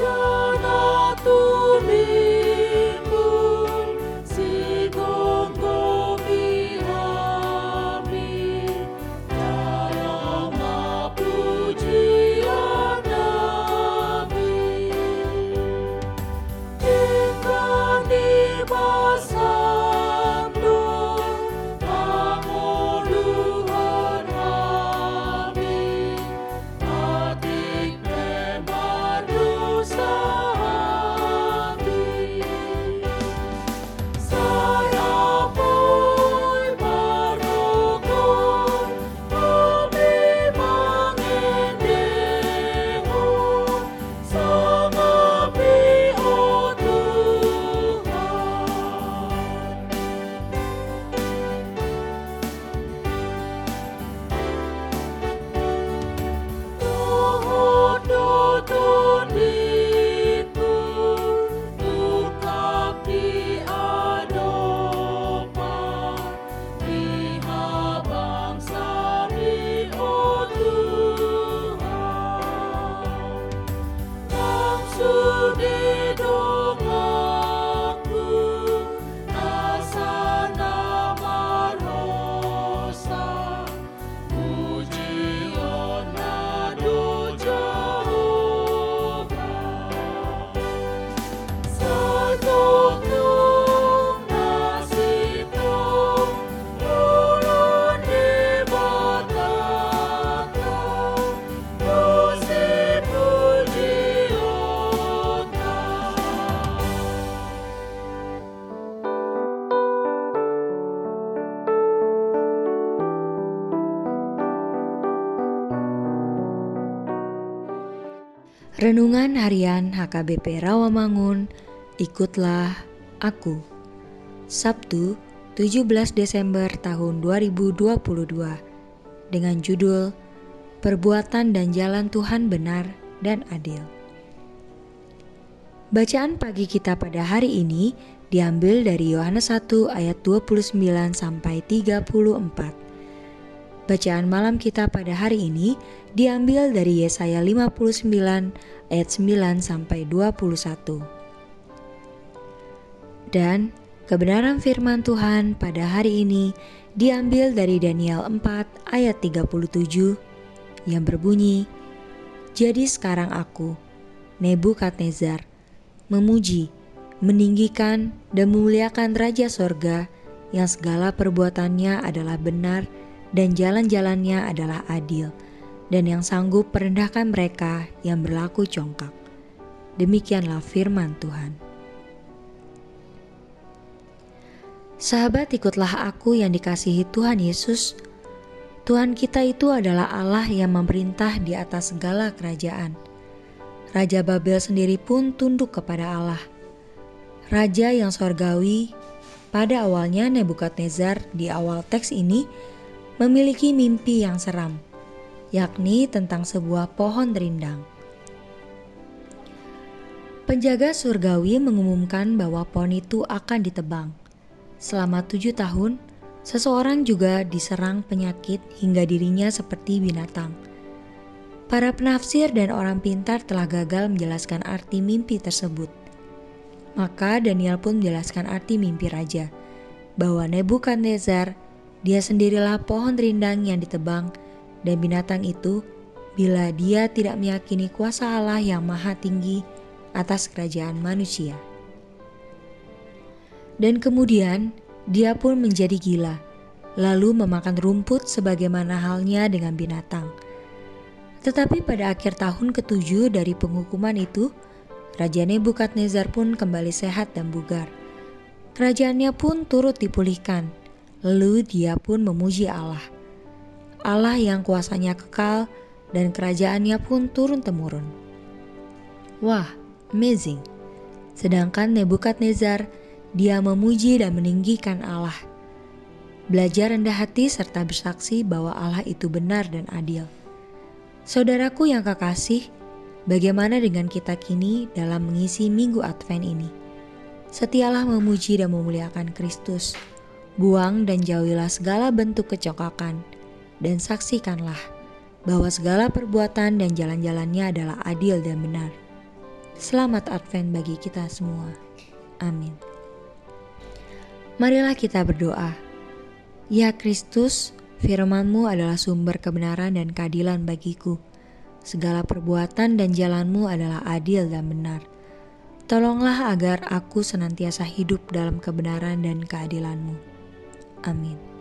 adore. Renungan Harian HKBP Rawamangun, ikutlah aku. Sabtu, 17 Desember tahun 2022 dengan judul Perbuatan dan Jalan Tuhan Benar dan Adil. Bacaan pagi kita pada hari ini diambil dari Yohanes 1 ayat 29 sampai 34. Bacaan malam kita pada hari ini diambil dari Yesaya 59 ayat 9 sampai 21. Dan kebenaran firman Tuhan pada hari ini diambil dari Daniel 4 ayat 37 yang berbunyi, Jadi sekarang aku, Nebukadnezar, memuji, meninggikan, dan memuliakan Raja Sorga yang segala perbuatannya adalah benar jalan-jalannya adalah adil, dan yang sanggup merendahkan mereka yang berlaku congkak. Demikianlah firman Tuhan. Sahabat, ikutlah aku yang dikasihi Tuhan Yesus. Tuhan kita itu adalah Allah yang memerintah di atas segala kerajaan. Raja Babel sendiri pun tunduk kepada Allah. Raja yang sorgawi, pada awalnya Nebukadnezar di awal teks ini memiliki mimpi yang seram, yakni tentang sebuah pohon rindang. Penjaga surgawi mengumumkan bahwa pohon itu akan ditebang. Selama tujuh tahun, seseorang juga diserang penyakit hingga dirinya seperti binatang. Para penafsir dan orang pintar telah gagal menjelaskan arti mimpi tersebut. Maka Daniel pun menjelaskan arti mimpi raja, bahwa Nebukadnezar, dia sendirilah pohon rindang yang ditebang, dan binatang itu, bila dia tidak meyakini kuasa Allah yang maha tinggi atas kerajaan manusia. Dan kemudian dia pun menjadi gila, lalu memakan rumput sebagaimana halnya dengan binatang. Tetapi pada akhir tahun ketujuh dari penghukuman itu, Raja Nebukadnezar pun kembali sehat dan bugar. Kerajaannya pun turut dipulihkan, lalu dia pun memuji Allah. Allah yang kuasanya kekal dan kerajaannya pun turun-temurun. Wah, amazing. Sedangkan Nebukadnezar, dia memuji dan meninggikan Allah. Belajar rendah hati serta bersaksi bahwa Allah itu benar dan adil. Saudaraku yang kekasih, bagaimana dengan kita kini dalam mengisi minggu Advent ini? Setialah memuji dan memuliakan Kristus. Buang dan jauhilah segala bentuk kecokakan, dan saksikanlah bahwa segala perbuatan dan jalan-jalannya adalah adil dan benar. Selamat Advent bagi kita semua. Amin. Marilah kita berdoa. Ya Kristus, firman-Mu adalah sumber kebenaran dan keadilan bagiku. Segala perbuatan dan jalanmu adalah adil dan benar. Tolonglah agar aku senantiasa hidup dalam kebenaran dan keadilan-Mu. Amin.